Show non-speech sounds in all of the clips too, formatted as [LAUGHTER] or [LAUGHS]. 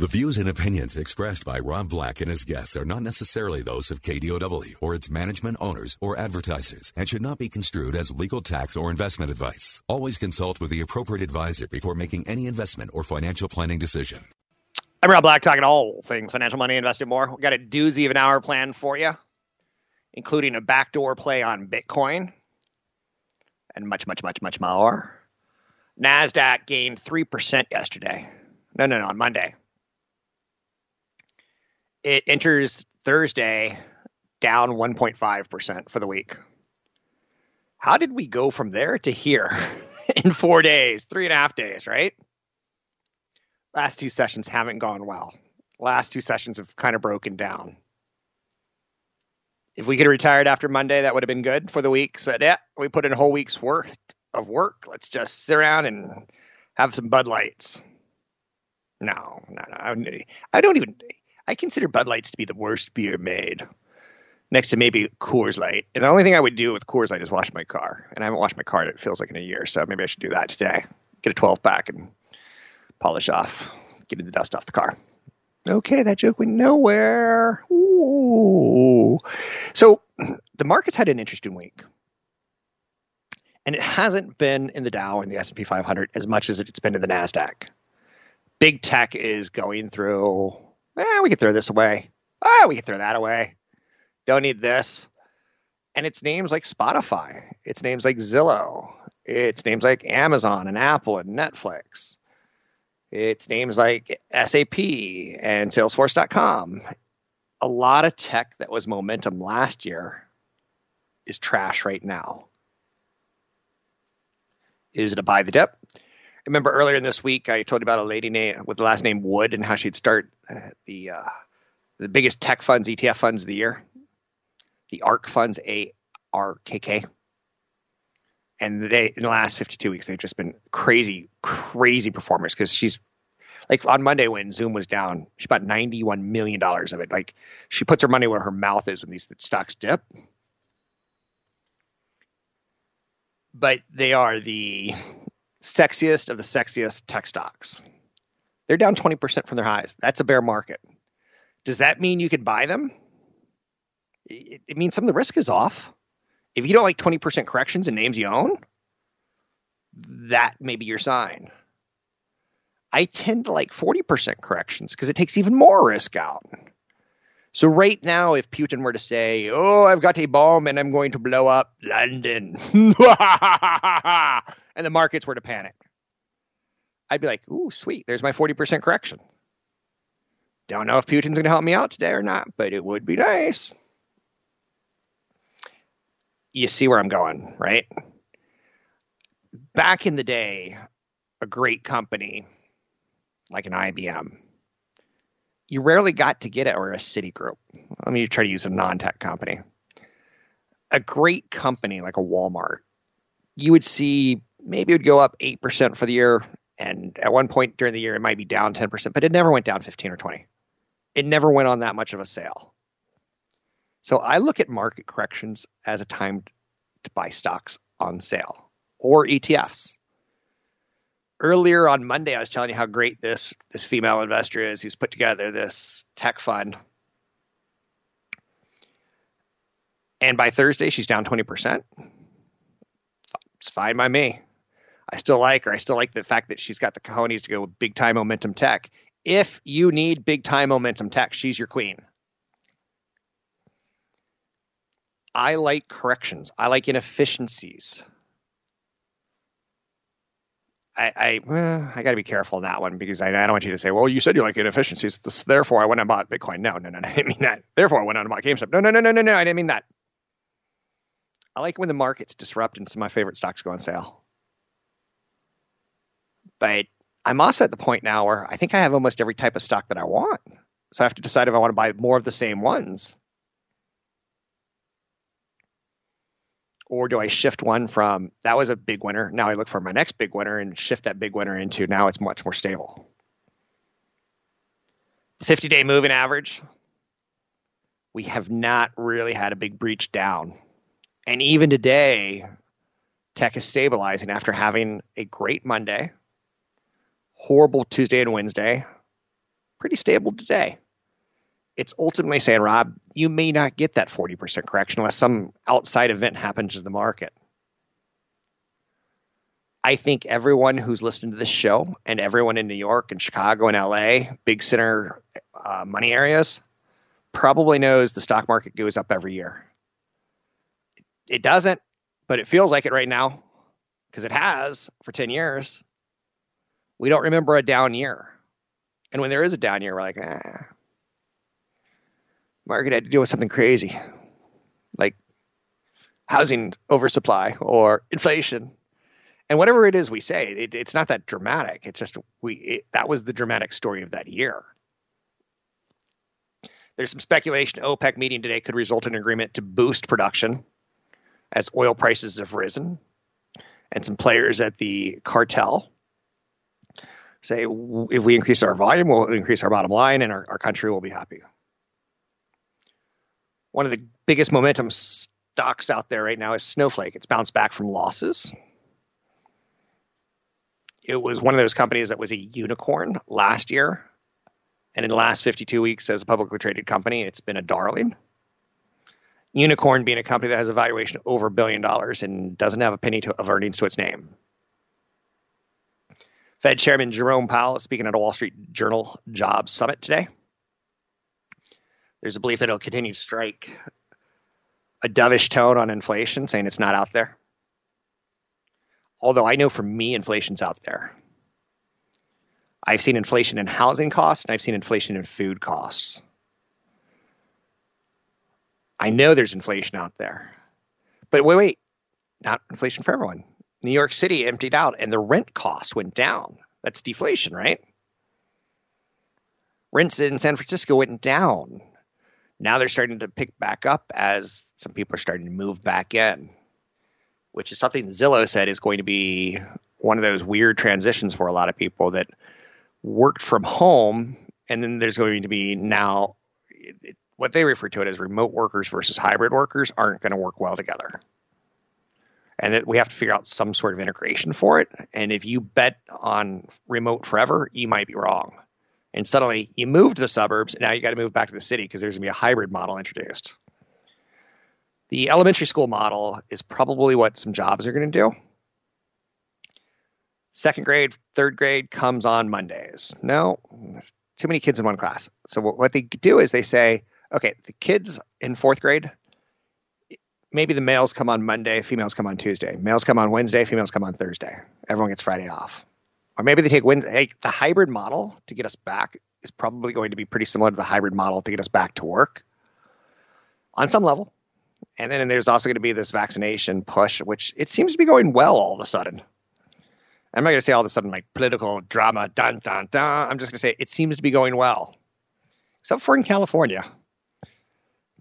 The views and opinions expressed by Rob Black and his guests are not necessarily those of KDOW or its management owners or advertisers and should not be construed as legal tax or investment advice. Always consult with the appropriate advisor before making any investment or financial planning decision. I'm Rob Black talking all things financial money, investing more. We've got a doozy of an hour plan for you, including a backdoor play on Bitcoin and much, much, much, much more. NASDAQ gained 3% yesterday. No, no, no, on Monday it enters Thursday down 1.5% for the week. How did we go from there to here [LAUGHS] in four days, three and a half days, right? Last two sessions haven't gone well. Last two sessions have kind of broken down. If we could have retired after Monday, that would have been good for the week. Said, yeah, we put in a whole week's worth of work. Let's just sit around and have some Bud Lights. No, no, no. I don't even. I consider Bud Lights to be the worst beer made, next to maybe Coors Light. And the only thing I would do with Coors Light is wash my car, and I haven't washed my car. It feels like in a year, so maybe I should do that today. Get a 12 pack and polish off, get the dust off the car. Okay, that joke went nowhere. Ooh. So the market's had an interesting week. And it hasn't been in the Dow and the S&P 500 as much as it's been in the Nasdaq. Big tech is going through eh, we could throw this away. Ah, we could throw that away. Don't need this. And it's names like Spotify. It's names like Zillow. It's names like Amazon and Apple and Netflix. It's names like SAP and Salesforce.com. A lot of tech that was momentum last year is trash right now. Is it a buy the dip? Remember earlier in this week I told you about a lady name with the last name Wood and how she'd start uh, the uh, the biggest tech funds, ETF funds of the year, the ARK funds, A R K K. And they in the last 52 weeks they've just been crazy, crazy performers because she's like on Monday when Zoom was down, she bought 91 million dollars of it. Like she puts her money where her mouth is when these stocks dip. But they are the sexiest of the sexiest tech stocks. They're down 20% from their highs. That's a bear market. Does that mean you could buy them? It, it means some of the risk is off. If you don't like 20% corrections in names you own, that may be your sign. I tend to like 40% corrections because it takes even more risk out. So right now, if Putin were to say, "Oh, I've got a bomb and I'm going to blow up London," [LAUGHS] and the markets were to panic, I'd be like, "Ooh, sweet! There's my 40% correction." Don't know if Putin's going to help me out today or not, but it would be nice. You see where I'm going, right? Back in the day, a great company like an IBM you rarely got to get it or a Citigroup. Let me try to use a non-tech company. A great company like a Walmart, you would see maybe it would go up 8% for the year. And at one point during the year, it might be down 10%, but it never went down 15 or 20. It never went on that much of a sale. So I look at market corrections as a time to buy stocks on sale or ETFs earlier on Monday, I was telling you how great this this female investor is who's put together this tech fund. And by Thursday, she's down 20%. It's fine by me. I still like her. I still like the fact that she's got the cojones to go with big time momentum tech. If you need big time momentum tech, she's your queen. I like corrections. I like inefficiencies. I I, well, I got to be careful on that one because I, I, don't want you to say, well, you said you like inefficiencies, this, therefore I went and bought Bitcoin. No, no, no, no, [LAUGHS] I didn't mean that. Therefore I went and bought GameStop. No, no, no, no, no, no, I didn't mean that. I like when the markets disrupt and some of my favorite stocks go on sale. But I'm also at the point now where I think I have almost every type of stock that I want. So I have to decide if I want to buy more of the same ones. Or do I shift one from that was a big winner? Now I look for my next big winner and shift that big winner into now it's much more stable. 50 day moving average. We have not really had a big breach down. And even today, tech is stabilizing after having a great Monday, horrible Tuesday and Wednesday, pretty stable today. It's ultimately saying, Rob, you may not get that 40% correction unless some outside event happens to the market. I think everyone who's listening to this show and everyone in New York and Chicago and LA, big center uh, money areas, probably knows the stock market goes up every year. It doesn't, but it feels like it right now because it has for 10 years. We don't remember a down year. And when there is a down year, we're like, ah, market had to deal with something crazy, like housing oversupply or inflation. And whatever it is we say, it, it's not that dramatic. It's just we it, that was the dramatic story of that year. There's some speculation OPEC meeting today could result in an agreement to boost production as oil prices have risen. And some players at the cartel say if we increase our volume, we'll increase our bottom line and our, our country will be happy. One of the biggest momentum stocks out there right now is Snowflake. It's bounced back from losses. It was one of those companies that was a unicorn last year. And in the last 52 weeks as a publicly traded company, it's been a darling. Unicorn being a company that has a valuation over a billion dollars and doesn't have a penny to, of earnings to its name. Fed Chairman Jerome Powell speaking at a Wall Street Journal Jobs Summit today. There's a belief that he'll continue to strike a dovish tone on inflation, saying it's not out there. Although I know for me, inflation's out there. I've seen inflation in housing costs and I've seen inflation in food costs. I know there's inflation out there. But wait, wait, not inflation for everyone. New York City emptied out and the rent cost went down. That's deflation, right? Rents in San Francisco went down. Now they're starting to pick back up as some people are starting to move back in, which is something Zillow said is going to be one of those weird transitions for a lot of people that worked from home. And then there's going to be now it, what they refer to it as remote workers versus hybrid workers aren't going to work well together and that we have to figure out some sort of integration for it. And if you bet on remote forever, you might be wrong. And suddenly you move to the suburbs, and now you got to move back to the city because there's going to be a hybrid model introduced. The elementary school model is probably what some jobs are going to do. Second grade, third grade comes on Mondays. No, too many kids in one class. So what they do is they say, okay, the kids in fourth grade, maybe the males come on Monday, females come on Tuesday. Males come on Wednesday, females come on Thursday. Everyone gets Friday off. Or maybe they take Wednesday. Hey, the hybrid model to get us back is probably going to be pretty similar to the hybrid model to get us back to work on some level. And then there's also going to be this vaccination push, which it seems to be going well all of a sudden. I'm not going to say all of a sudden like political drama, dun dun dun. I'm just going to say it seems to be going well, except for in California.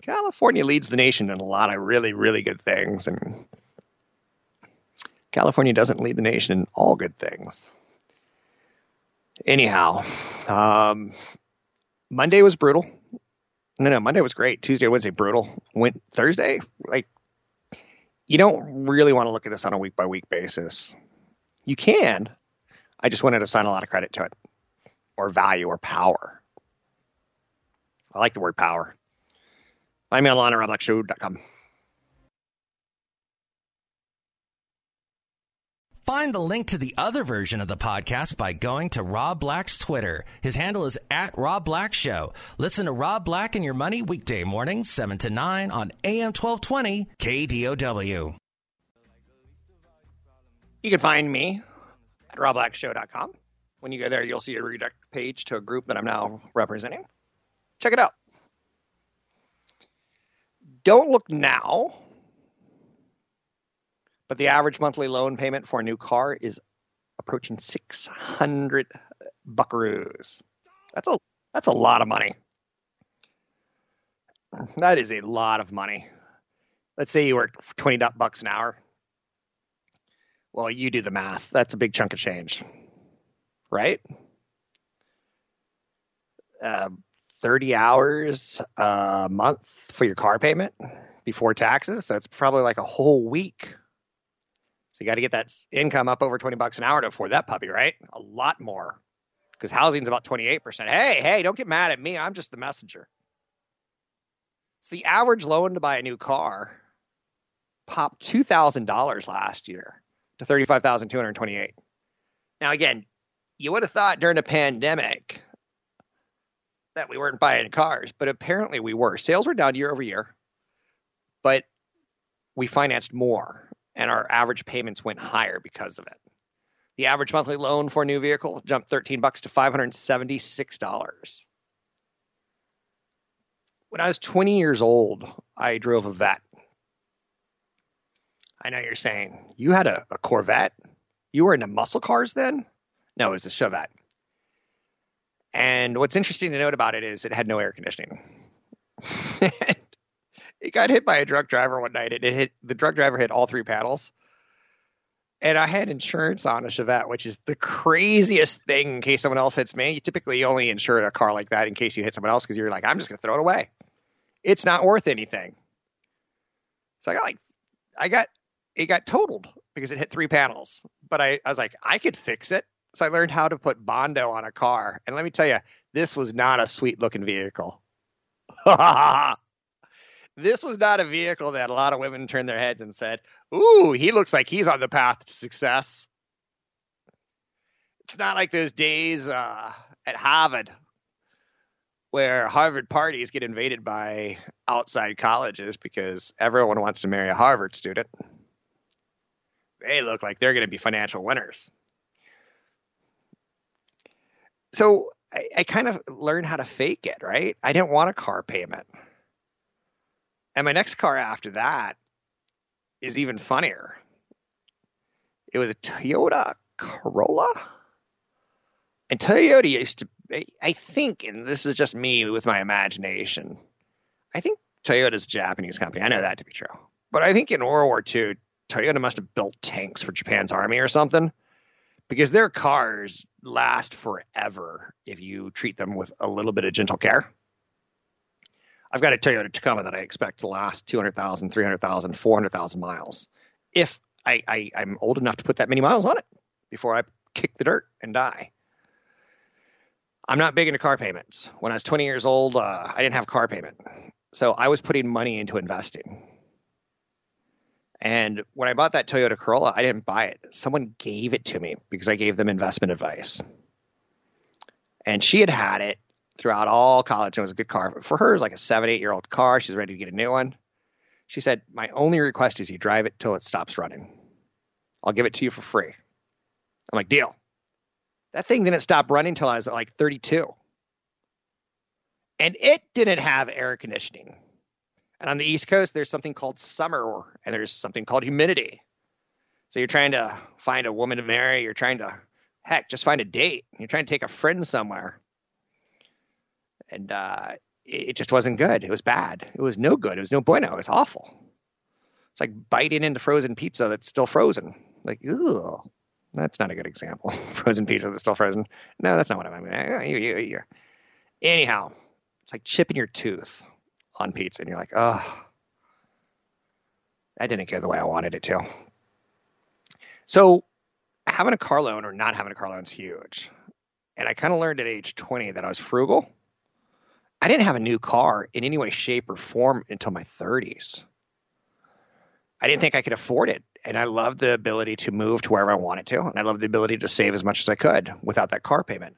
California leads the nation in a lot of really, really good things, and California doesn't lead the nation in all good things. Anyhow, um, Monday was brutal. No, no, Monday was great. Tuesday, Wednesday, brutal. Went Thursday, like you don't really want to look at this on a week by week basis. You can. I just wanted to assign a lot of credit to it, or value, or power. I like the word power. Find me online at robblackshow.com. Find the link to the other version of the podcast by going to Rob Black's Twitter. His handle is at Rob Black Show. Listen to Rob Black and Your Money weekday mornings, 7 to 9 on AM 1220 KDOW. You can find me at robblackshow.com. When you go there, you'll see a redirect page to a group that I'm now representing. Check it out don't look now, but the average monthly loan payment for a new car is approaching 600 buckaroos. That's a that's a lot of money. That is a lot of money. Let's say you work 20 bucks an hour. Well, you do the math. That's a big chunk of change, right? Uh, 30 hours a month for your car payment before taxes. so That's probably like a whole week. So you got to get that income up over 20 bucks an hour to afford that puppy, right? A lot more because housing's about 28%. Hey, hey, don't get mad at me. I'm just the messenger. So the average loan to buy a new car popped $2,000 last year to 35,228. Now again, you would have thought during a pandemic that we weren't buying cars, but apparently we were. Sales were down year over year, but we financed more and our average payments went higher because of it. The average monthly loan for a new vehicle jumped 13 bucks to $576. When I was 20 years old, I drove a Vet. I know you're saying you had a, a Corvette. You were into muscle cars then? No, it was a Chevette. And what's interesting to note about it is it had no air conditioning. [LAUGHS] it got hit by a drunk driver one night. It, it hit the drunk driver hit all three paddles. And I had insurance on a Chevette, which is the craziest thing in case someone else hits me. You typically only insure a car like that in case you hit someone else because you're like, I'm just going to throw it away. It's not worth anything. So I got like, I got, it got totaled because it hit three panels. But I, I was like, I could fix it. So I learned how to put Bondo on a car. And let me tell you, this was not a sweet looking vehicle. [LAUGHS] this was not a vehicle that a lot of women turned their heads and said, Ooh, he looks like he's on the path to success. It's not like those days uh, at Harvard where Harvard parties get invaded by outside colleges because everyone wants to marry a Harvard student. They look like they're going to be financial winners. So I, I kind of learned how to fake it, right? I didn't want a car payment. And my next car after that is even funnier. It was a Toyota Corolla. And Toyota used to, I think, and this is just me with my imagination, I think Toyota's a Japanese company. I know that to be true. But I think in World War II, Toyota must have built tanks for Japan's army or something because their cars last forever if you treat them with a little bit of gentle care. I've got a Toyota Tacoma that I expect to last 200,000, 300,000, 400,000 miles. If I, I, I'm old enough to put that many miles on it before I kick the dirt and die. I'm not big into car payments. When I was 20 years old, uh, I didn't have car payment. So I was putting money into investing. And when I bought that Toyota Corolla, I didn't buy it. Someone gave it to me because I gave them investment advice. And she had had it throughout all college. And it was a good car. For her, it was like a seven, eight year old car. She's ready to get a new one. She said, My only request is you drive it till it stops running. I'll give it to you for free. I'm like, Deal. That thing didn't stop running until I was like 32. And it didn't have air conditioning. And on the East Coast, there's something called summer and there's something called humidity. So you're trying to find a woman to marry. You're trying to, heck, just find a date. You're trying to take a friend somewhere and uh, it, just wasn't good. It was bad. It was no good. It was no bueno. It was awful. It's like biting into frozen pizza that's still frozen. Like, ugh, that's not a good example. [LAUGHS] frozen pizza that's still frozen. No, that's not what you, you. Anyhow, it's like chipping your tooth on pizza, and you're like, oh, that didn't go the way I wanted it to. So, having a car loan or not having a car loan is huge. And I kind of learned at age 20 that I was frugal I didn't have a new car in any way, shape, or form until my 30s. I didn't think I could afford it. And I loved the ability to move to wherever I wanted to. And I loved the ability to save as much as I could without that car payment.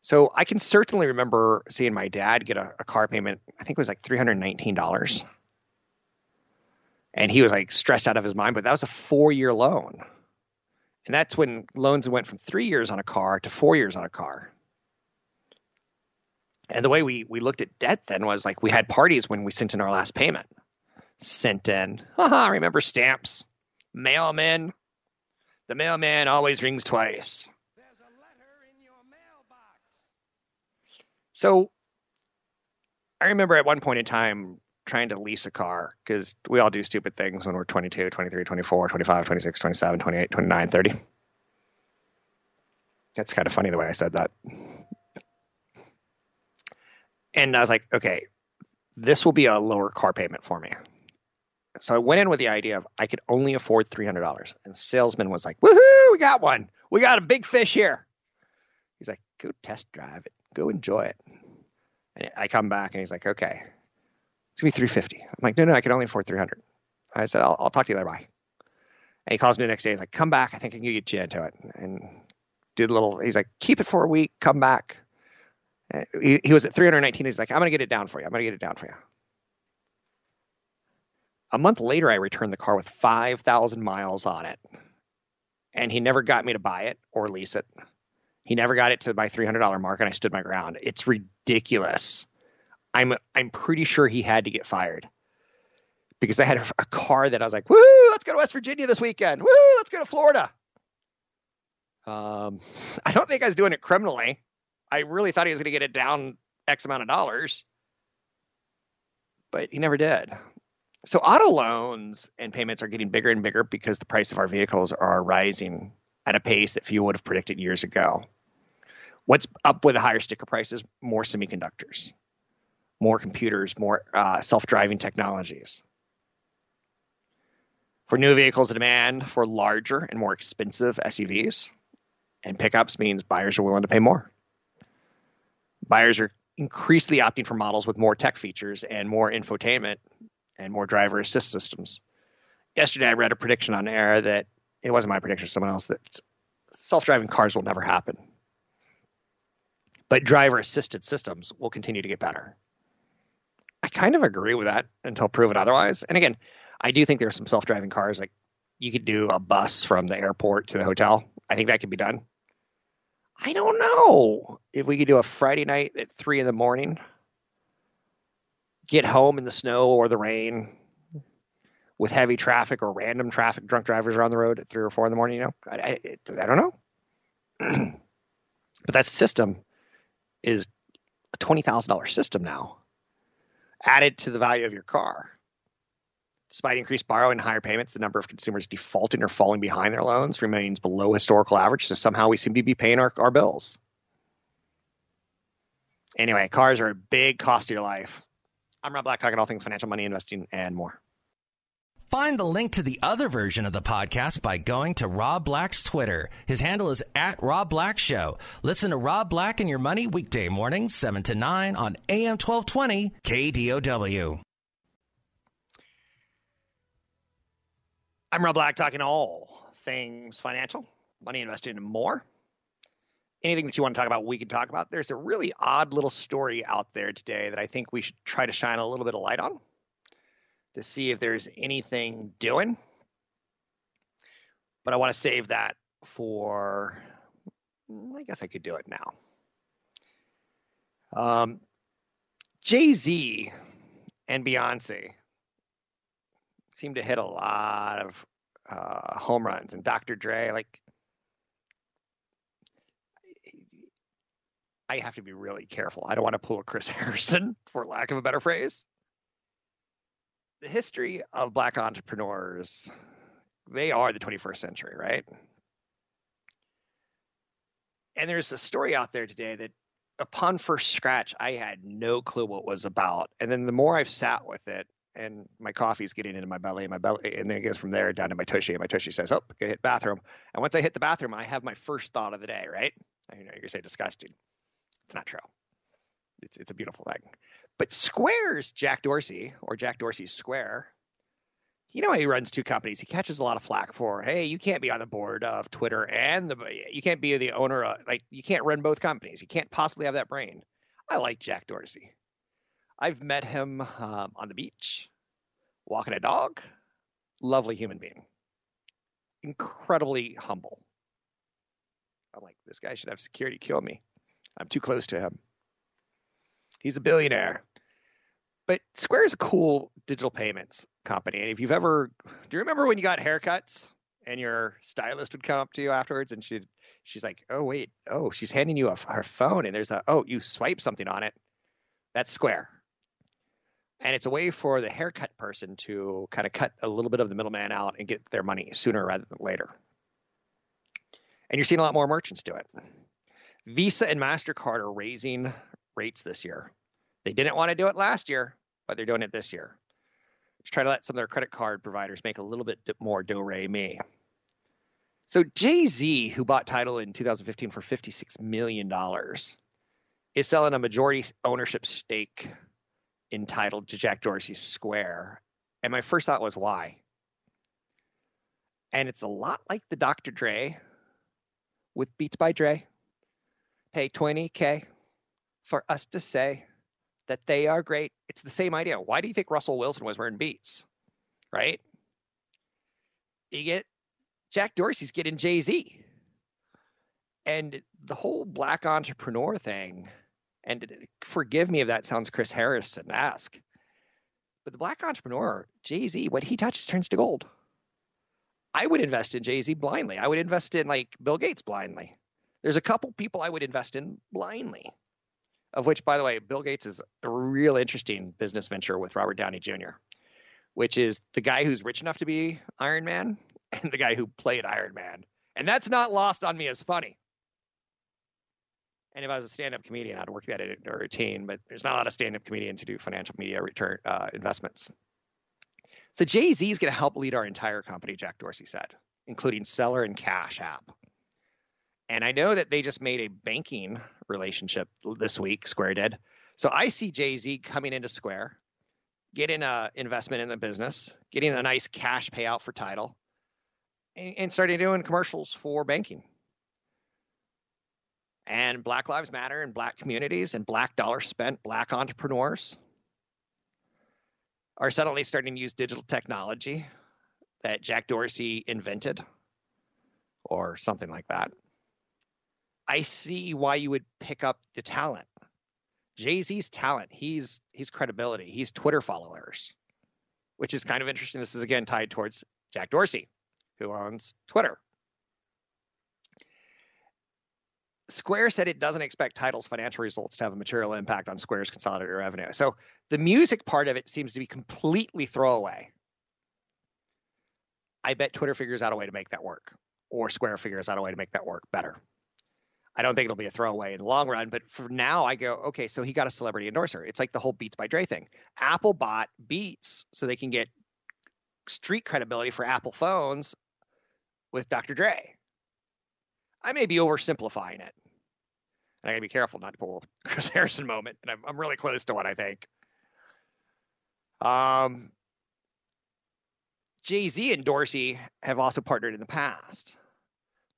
So I can certainly remember seeing my dad get a, a car payment. I think it was like $319. And he was like stressed out of his mind, but that was a four year loan. And that's when loans went from three years on a car to four years on a car. And the way we we looked at debt then was like we had parties when we sent in our last payment. Sent in, haha, remember stamps, mailman. The mailman always rings twice. So I remember at one point in time trying to lease a car because we all do stupid things when we're 22, 23, 24, 25, 26, 27, 28, 29, 30. That's kind of funny the way I said that. And I was like, okay, this will be a lower car payment for me. So I went in with the idea of I could only afford $300. And salesman was like, woohoo, we got one. We got a big fish here. He's like, go test drive it. Go enjoy it. And I come back and he's like, okay, it's gonna be 350. I'm like, no, no, I can only afford 300. I said, I'll, I'll talk to you later. Bye. And he calls me the next day. He's like, come back. I think I can get you into it. And did a little, he's like, keep it for a week. Come back. He, he was at 319. He's like, I'm to get it down for you. I'm to get it down for you. A month later, I returned the car with 5,000 miles on it. And he never got me to buy it or lease it. He never got it to my $300 mark, and I stood my ground. It's ridiculous. I'm I'm pretty sure he had to get fired because I had a, a car that I was like, "Woo, let's go to West Virginia this weekend. Woo, let's go to Florida." Um, [LAUGHS] I don't think I was doing it criminally. I really thought he was going to get it down X amount of dollars, but he never did. So auto loans and payments are getting bigger and bigger because the price of our vehicles are rising at a pace that few would have predicted years ago. What's up with the higher sticker prices? More semiconductors, more computers, more uh, self-driving technologies. For new vehicles, the demand for larger and more expensive SUVs and pickups means buyers are willing to pay more. Buyers are increasingly opting for models with more tech features and more infotainment and more driver assist systems. Yesterday, I read a prediction on air that it wasn't my prediction, someone else that self-driving cars will never happen, but driver-assisted systems will continue to get better. I kind of agree with that until proven otherwise. And again, I do think there are some self-driving cars like you could do a bus from the airport to the hotel. I think that could be done. I don't know if we could do a Friday night at three in the morning, get home in the snow or the rain with heavy traffic or random traffic, drunk drivers are on the road at three or four in the morning. You know, I, I, I don't know. [CLEARS THROAT] but that system is a twenty thousand dollar system now, added to the value of your car. Despite increased borrowing and higher payments, the number of consumers defaulting or falling behind their loans remains below historical average. So somehow we seem to be paying our, our bills. Anyway, cars are a big cost to your life. I'm Rob Black, talking all things financial, money, investing, and more. Find the link to the other version of the podcast by going to Rob Black's Twitter. His handle is at Rob Black Show. Listen to Rob Black and Your Money weekday mornings, 7 to 9 on AM 1220 KDOW. I'm Rob Black, talking all things financial, money, investing, and more. Anything that you want to talk about, we can talk about. There's a really odd little story out there today that I think we should try to shine a little bit of light on to see if there's anything doing. But I want to save that for, I guess I could do it now. Um, Jay Z and Beyonce seem to hit a lot of uh, home runs, and Dr. Dre, like, I have to be really careful. I don't want to pull a Chris [LAUGHS] Harrison, for lack of a better phrase. The history of black entrepreneurs, they are the 21st century, right? And there's a story out there today that upon first scratch, I had no clue what was about. And then the more I've sat with it, and my coffee's getting into my belly, and my belly, and then it goes from there down to my tushy, and my tushy says, "Oh, go hit bathroom." And once I hit the bathroom, I have my first thought of the day. Right? I know you're gonna say disgusting. It's not true. It's it's a beautiful thing. But Square's Jack Dorsey or Jack Dorsey's Square, you know he runs two companies. He catches a lot of flack for, hey, you can't be on the board of Twitter and the you can't be the owner of like you can't run both companies. You can't possibly have that brain. I like Jack Dorsey. I've met him um, on the beach, walking a dog. Lovely human being. Incredibly humble. I'm like, this guy should have security kill me. I'm too close to him. He's a billionaire. But Square is a cool digital payments company. And if you've ever, do you remember when you got haircuts? and your stylist would come up to you afterwards and she'd she's like, "Oh wait, oh she's handing you a, her phone and there's a oh you swipe something on it." That's Square. And it's a way for the haircut person to kind of cut a little bit of the middleman out and get their money sooner rather than later. And you're seeing a lot more merchants do it. Visa and MasterCard are raising rates this year. They didn't want to do it last year, but they're doing it this year to try to let some of their credit card providers make a little bit more do re mi. So Jay Z, who bought Tidal in 2015 for 56 million dollars, is selling a majority ownership stake entitled to Jack Dorsey's Square. And my first thought was why? And it's a lot like the Dr. Dre with Beats by Dre. Pay 20K for us to say that they are great. It's the same idea. Why do you think Russell Wilson was wearing Beats? Right? You get Jack Dorsey's getting Jay Z. And the whole black entrepreneur thing and forgive me if that sounds Chris Harrison ask, but the black entrepreneur, Jay Z, what he touches turns to gold. I would invest in Jay Z blindly. I would invest in like Bill Gates blindly. There's a couple people I would invest in blindly, of which, by the way, Bill Gates is a real interesting business venture with Robert Downey Jr., which is the guy who's rich enough to be Iron Man [LAUGHS] and the guy who played Iron Man. And that's not lost on me as funny. And if I was a stand-up comedian, I'd work that into a routine. But there's not a lot of stand-up comedians who do financial media return uh, investments. So Jay Z is going to help lead our entire company, Jack Dorsey said, including Seller and Cash App. And I know that they just made a banking relationship this week, Square did. So I see Jay Z coming into Square, getting an investment in the business, getting a nice cash payout for Tidal, and, and starting doing commercials for banking and Black Lives Matter and Black communities and Black dollars spent, Black entrepreneurs are suddenly starting to use digital technology that Jack Dorsey invented or something like that. I see why you would pick up the talent. Jay-Z's talent, he's he's credibility, he's Twitter followers, which is kind of interesting. This is again tied towards Jack Dorsey, who owns Twitter. Square said it doesn't expect Tidal's financial results to have a material impact on Square's consolidated revenue. So the music part of it seems to be completely throwaway. I bet Twitter figures out a way to make that work, or Square figures out a way to make that work better. I don't think it'll be a throwaway in the long run, but for now, I go, okay, so he got a celebrity endorser. It's like the whole Beats by Dre thing. Apple bought Beats so they can get street credibility for Apple phones with Dr. Dre. I may be oversimplifying it. And I gotta be careful not to pull a [LAUGHS] Chris Harrison moment, and I'm, I'm really close to what I think. Um, Jay Z and Dorsey have also partnered in the past.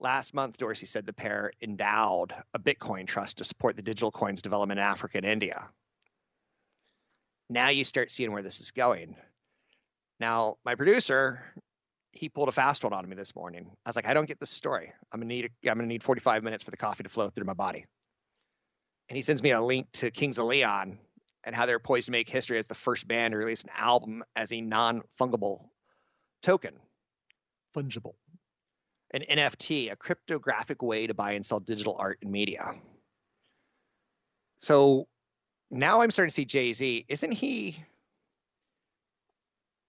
Last month, Dorsey said the pair endowed a Bitcoin trust to support the digital coins development in Africa and India. Now you start seeing where this is going. Now, my producer he pulled a fast one on me this morning. I was like, I don't get this story. I'm gonna need I'm gonna need 45 minutes for the coffee to flow through my body. And he sends me a link to Kings of Leon and how they're poised to make history as the first band to release an album as a non-fungible token, fungible, an NFT, a cryptographic way to buy and sell digital art and media. So now I'm starting to see Jay Z. Isn't he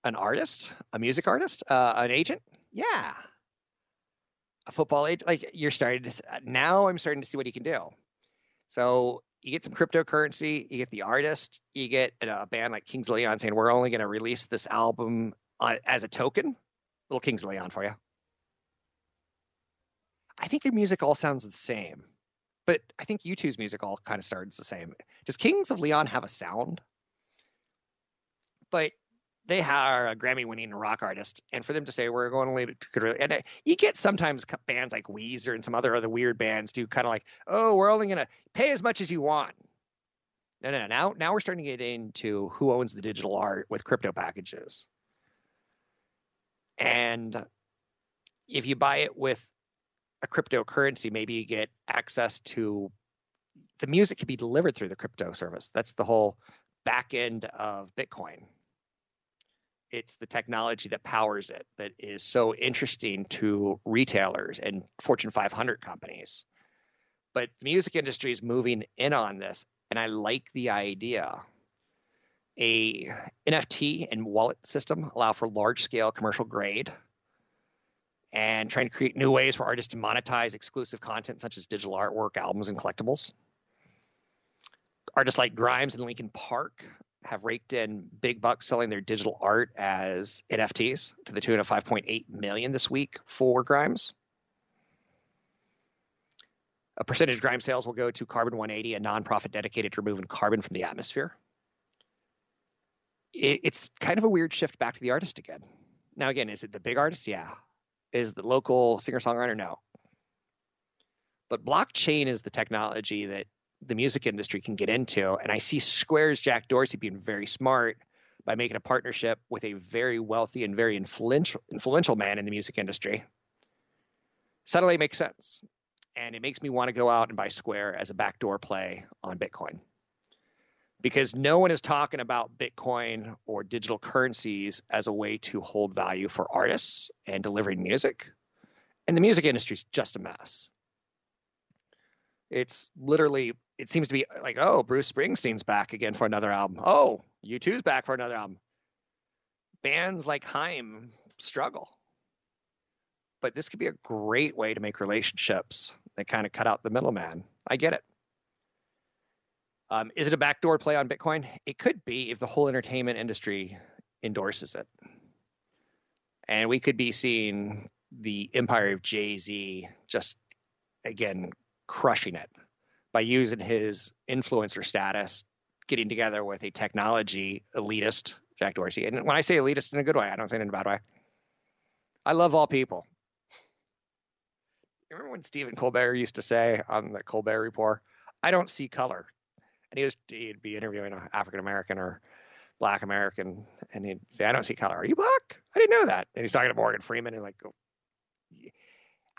an artist, a music artist, uh, an agent. Yeah, a football agent. Like you're starting to now. I'm starting to see what he can do. So you get some cryptocurrency, you get the artist, you get a band like Kings of Leon saying we're only going to release this album uh, as a token. Little Kings of Leon for you. I think their music all sounds the same, but I think U2's music all kind of starts the same. Does Kings of Leon have a sound? But they are a Grammy-winning rock artist, and for them to say we're going to lead really, and uh, you get sometimes bands like Weezer and some other other weird bands do kind of like, oh, we're only going to pay as much as you want. No, no, no. Now, now we're starting to get into who owns the digital art with crypto packages, and if you buy it with a cryptocurrency, maybe you get access to the music can be delivered through the crypto service. That's the whole back end of Bitcoin It's the technology that powers it that is so interesting to retailers and Fortune 500 companies. But the music industry is moving in on this, and I like the idea. A NFT and wallet system allow for large scale commercial grade and trying to create new ways for artists to monetize exclusive content such as digital artwork, albums, and collectibles. Artists like Grimes and Linkin Park have raked in big bucks selling their digital art as NFTs to the tune of 5.8 million this week for Grimes. A percentage of Grimes sales will go to Carbon 180, a nonprofit dedicated to removing carbon from the atmosphere. It, it's kind of a weird shift back to the artist again. Now, again, is it the big artist? Yeah. Is the local singer songwriter? No. But blockchain is the technology that the music industry can get into. And I see Square's Jack Dorsey being very smart by making a partnership with a very wealthy and very influential influential man in the music industry. Suddenly makes sense. And it makes me want to go out and buy Square as a backdoor play on Bitcoin. Because no one is talking about Bitcoin or digital currencies as a way to hold value for artists and delivering music. And the music industry is just a mess. It's literally, it seems to be like, oh, Bruce Springsteen's back again for another album. Oh, U2's back for another album. Bands like Haim struggle. But this could be a great way to make relationships that kind of cut out the middleman. I get it. Um, is it a backdoor play on Bitcoin? It could be if the whole entertainment industry endorses it. And we could be seeing the empire of Jay Z just again crushing it by using his influencer status, getting together with a technology elitist, Jack Dorsey. And when I say elitist in a good way, I don't say it in a bad way. I love all people. Remember when Stephen Colbert used to say on the Colbert Report, I don't see color. And he was he'd be interviewing an African American or black American and he'd say, I don't see color. Are you black? I didn't know that. And he's talking to Morgan Freeman and like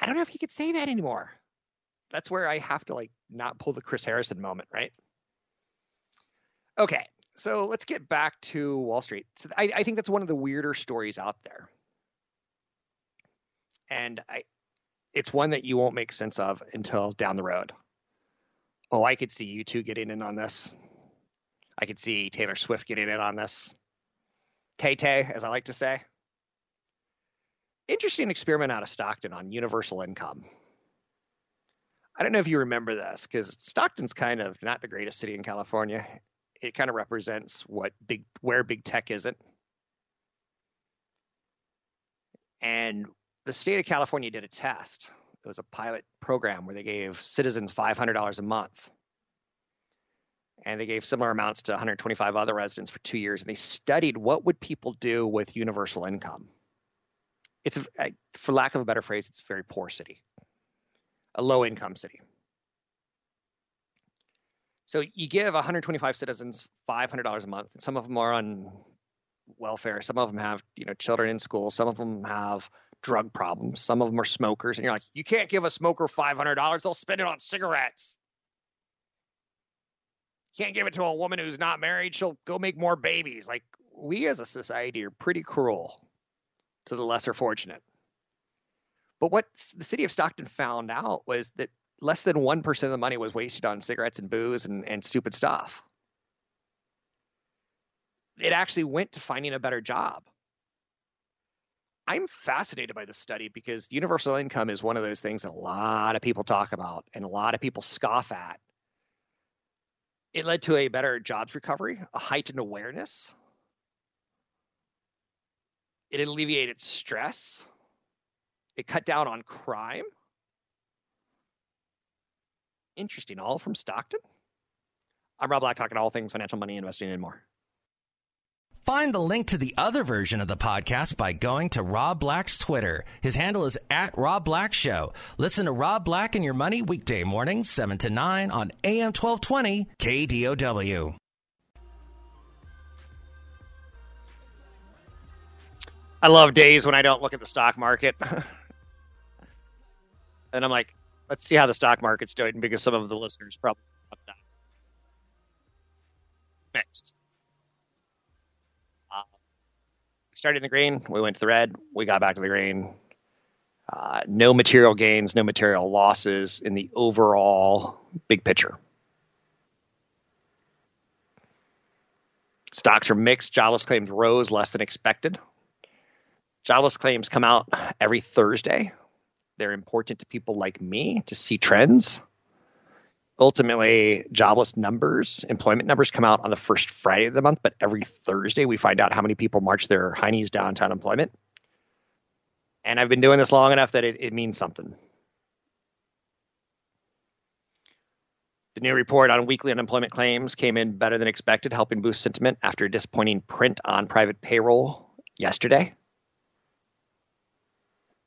I don't know if he could say that anymore that's where I have to like not pull the Chris Harrison moment, right? Okay, so let's get back to Wall Street. So I, I think that's one of the weirder stories out there, and I, it's one that you won't make sense of until down the road. Oh, I could see U2 getting in on this. I could see Taylor Swift getting in on this. Tay Tay, as I like to say. Interesting experiment out of Stockton on universal income. I don't know if you remember this because Stockton's kind of not the greatest city in California. It kind of represents what big where big tech isn't. And the state of California did a test. It was a pilot program where they gave citizens $500 a month. And they gave similar amounts to 125 other residents for two years. And they studied what would people do with universal income. It's, a, for lack of a better phrase, it's a very poor city a low income city. So you give 125 citizens $500 a month, and some of them are on welfare. Some of them have, you know, children in school. Some of them have drug problems. Some of them are smokers, and you're like, you can't give a smoker $500. They'll spend it on cigarettes. Can't give it to a woman who's not married. She'll go make more babies. Like we as a society are pretty cruel to the lesser fortunate. But what the city of Stockton found out was that less than 1% of the money was wasted on cigarettes and booze and, and stupid stuff. It actually went to finding a better job. I'm fascinated by this study because universal income is one of those things that a lot of people talk about and a lot of people scoff at. It led to a better jobs recovery, a heightened awareness. It alleviated stress. It cut down on crime. Interesting. All from Stockton. I'm Rob Black, talking all things financial, money, investing, and more. Find the link to the other version of the podcast by going to Rob Black's Twitter. His handle is at Rob Black Show. Listen to Rob Black and Your Money weekday mornings, 7 to 9 on AM 1220 KDOW. I love days when I don't look at the stock market. [LAUGHS] And I'm like, let's see how the stock market's doing because some of the listeners probably that. Next. Uh, started in the green. We went to the red. We got back to the green. Uh, no material gains, no material losses in the overall big picture. Stocks are mixed. Jobless claims rose less than expected. Jobless claims come out every Thursday. They're important to people like me to see trends. Ultimately, jobless numbers, employment numbers come out on the first Friday of the month, but every Thursday we find out how many people march their heinies down to unemployment. And I've been doing this long enough that it, it means something. The new report on weekly unemployment claims came in better than expected, helping boost sentiment after a disappointing print on private payroll yesterday.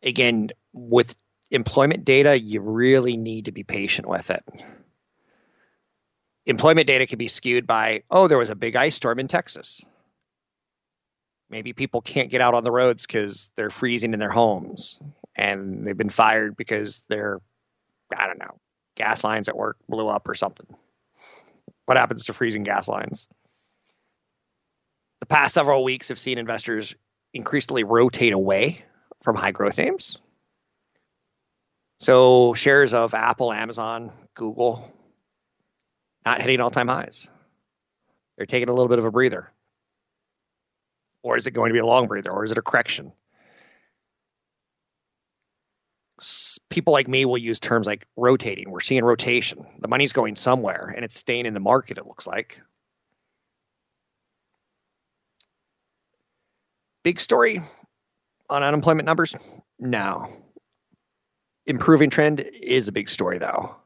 Again, with employment data, you really need to be patient with it. Employment data can be skewed by, oh, there was a big ice storm in Texas. Maybe people can't get out on the roads because they're freezing in their homes and they've been fired because their, I don't know, gas lines at work blew up or something. What happens to freezing gas lines? The past several weeks have seen investors increasingly rotate away from high growth names. So shares of Apple, Amazon, Google not hitting all time highs. They're taking a little bit of a breather. Or is it going to be a long breather? Or is it a correction? People like me will use terms like rotating. We're seeing rotation. The money's going somewhere and it's staying in the market, it looks like. Big story on unemployment numbers? No. Improving trend is a big story, though.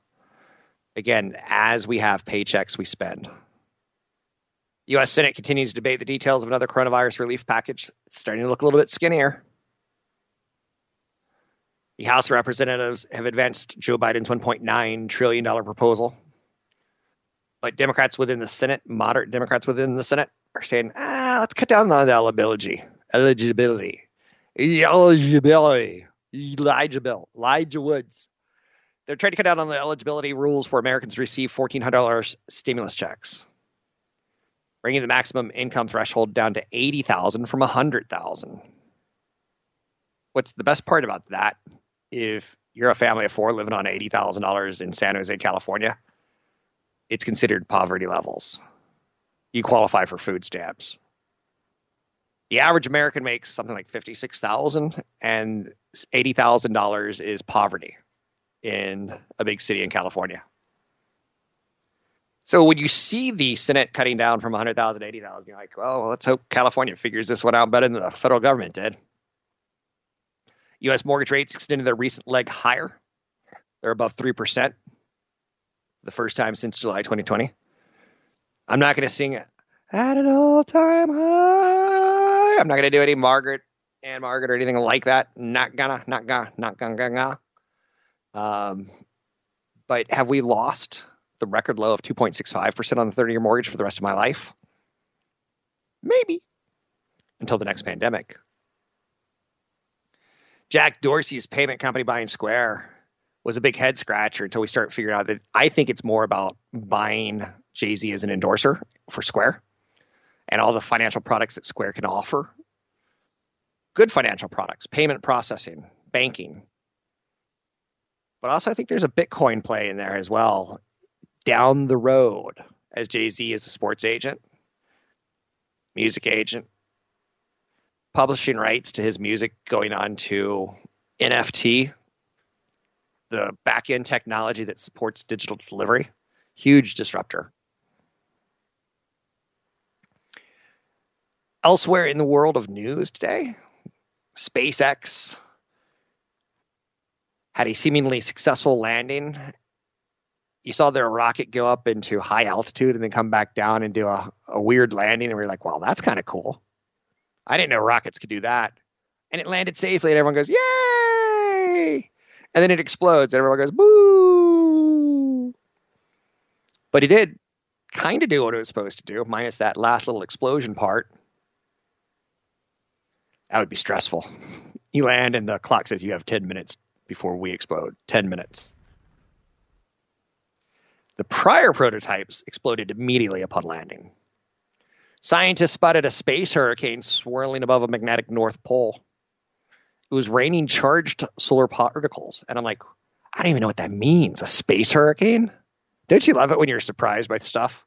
Again, as we have paychecks, we spend. The U.S. Senate continues to debate the details of another coronavirus relief package. It's starting to look a little bit skinnier. The House of Representatives have advanced Joe Biden's $1.9 trillion proposal. But Democrats within the Senate, moderate Democrats within the Senate, are saying, ah, let's cut down on the eligibility. Eligibility. Eligibility. Elijah Bill. Elijah Woods. They're trying to cut down on the eligibility rules for Americans to receive $1,400 stimulus checks bringing the maximum income threshold down to 80,000 from 100,000. What's the best part about that? If you're a family of four living on $80,000 in San Jose, California, it's considered poverty levels. You qualify for food stamps. The average American makes something like 56,000 and $80,000 is poverty in a big city in California. So when you see the Senate cutting down from 100,000 to 80,000, you're like, well, let's hope California figures this one out better than the federal government did. U.S. mortgage rates extended their recent leg higher. They're above 3%, the first time since July 2020. I'm not going to sing at an all time high. I'm not going to do any Margaret and Margaret or anything like that. Not gonna, not gonna, not gonna, gonna. Um, but have we lost the record low of 2.65% on the 30 year mortgage for the rest of my life? Maybe until the next pandemic. Jack Dorsey's payment company buying Square was a big head scratcher until we start figuring out that I think it's more about buying Jay Z as an endorser for Square and all the financial products that Square can offer. Good financial products, payment processing, banking. But also, I think there's a Bitcoin play in there as well down the road as Jay Z is a sports agent, music agent, publishing rights to his music going on to NFT, the back end technology that supports digital delivery. Huge disruptor. Elsewhere in the world of news today, SpaceX had a seemingly successful landing you saw their rocket go up into high altitude and then come back down and do a, a weird landing. And we are like, wow, that's kind of cool. I didn't know rockets could do that. And it landed safely, and everyone goes, yay! And then it explodes, and everyone goes, boo! But it did kind of do what it was supposed to do, minus that last little explosion part. That would be stressful. You land, and the clock says you have 10 minutes before we explode. 10 minutes. The prior prototypes exploded immediately upon landing. Scientists spotted a space hurricane swirling above a magnetic North Pole. It was raining charged solar particles. And I'm like, I don't even know what that means. A space hurricane? Don't you love it when you're surprised by stuff?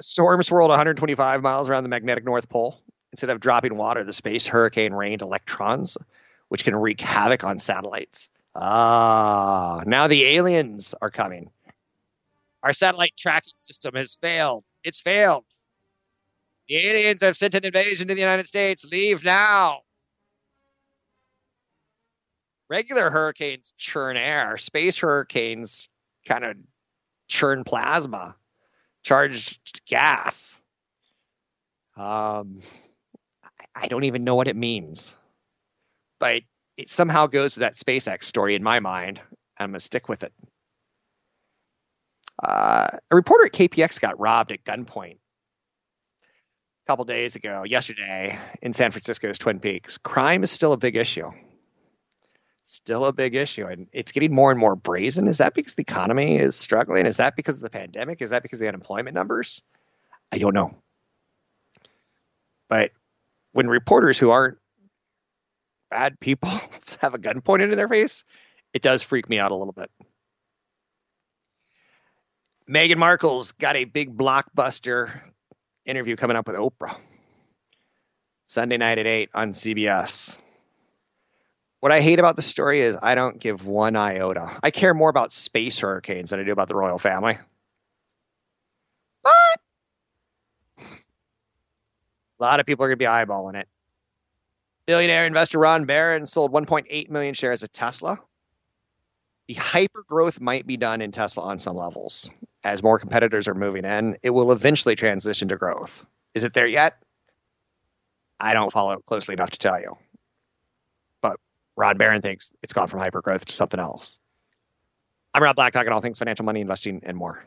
Storm swirled 125 miles around the magnetic North Pole. Instead of dropping water, the space hurricane rained electrons, which can wreak havoc on satellites. Ah, now the aliens are coming. Our satellite tracking system has failed. It's failed. The aliens have sent an invasion to the United States. Leave now. Regular hurricanes churn air. Space hurricanes kind of churn plasma, charged gas. Um, I don't even know what it means, but it somehow goes to that SpaceX story in my mind. I'm gonna stick with it. Uh, a reporter at KPIX got robbed at gunpoint a couple days ago, yesterday, in San Francisco's Twin Peaks. Crime is still a big issue. Still a big issue, and it's getting more and more brazen. Is that because the economy is struggling? Is that because of the pandemic? Is that because of the unemployment numbers? I don't know. But when reporters who aren't bad people [LAUGHS] have a gun pointed in their face, it does freak me out a little bit. Meghan Markle's got a big blockbuster interview coming up with Oprah. Sunday night at 8 on CBS. What I hate about the story is I don't give one iota. I care more about space hurricanes than I do about the royal family. But a lot of people are going to be eyeballing it. Billionaire investor Ron Baron sold 1.8 million shares of Tesla. The hyper growth might be done in Tesla on some levels as more competitors are moving in, it will eventually transition to growth. Is it there yet? I don't follow it closely enough to tell you. But Ron Baron thinks it's gone from hyper growth to something else. I'm Rob Black, talking all things financial, money, investing, and more.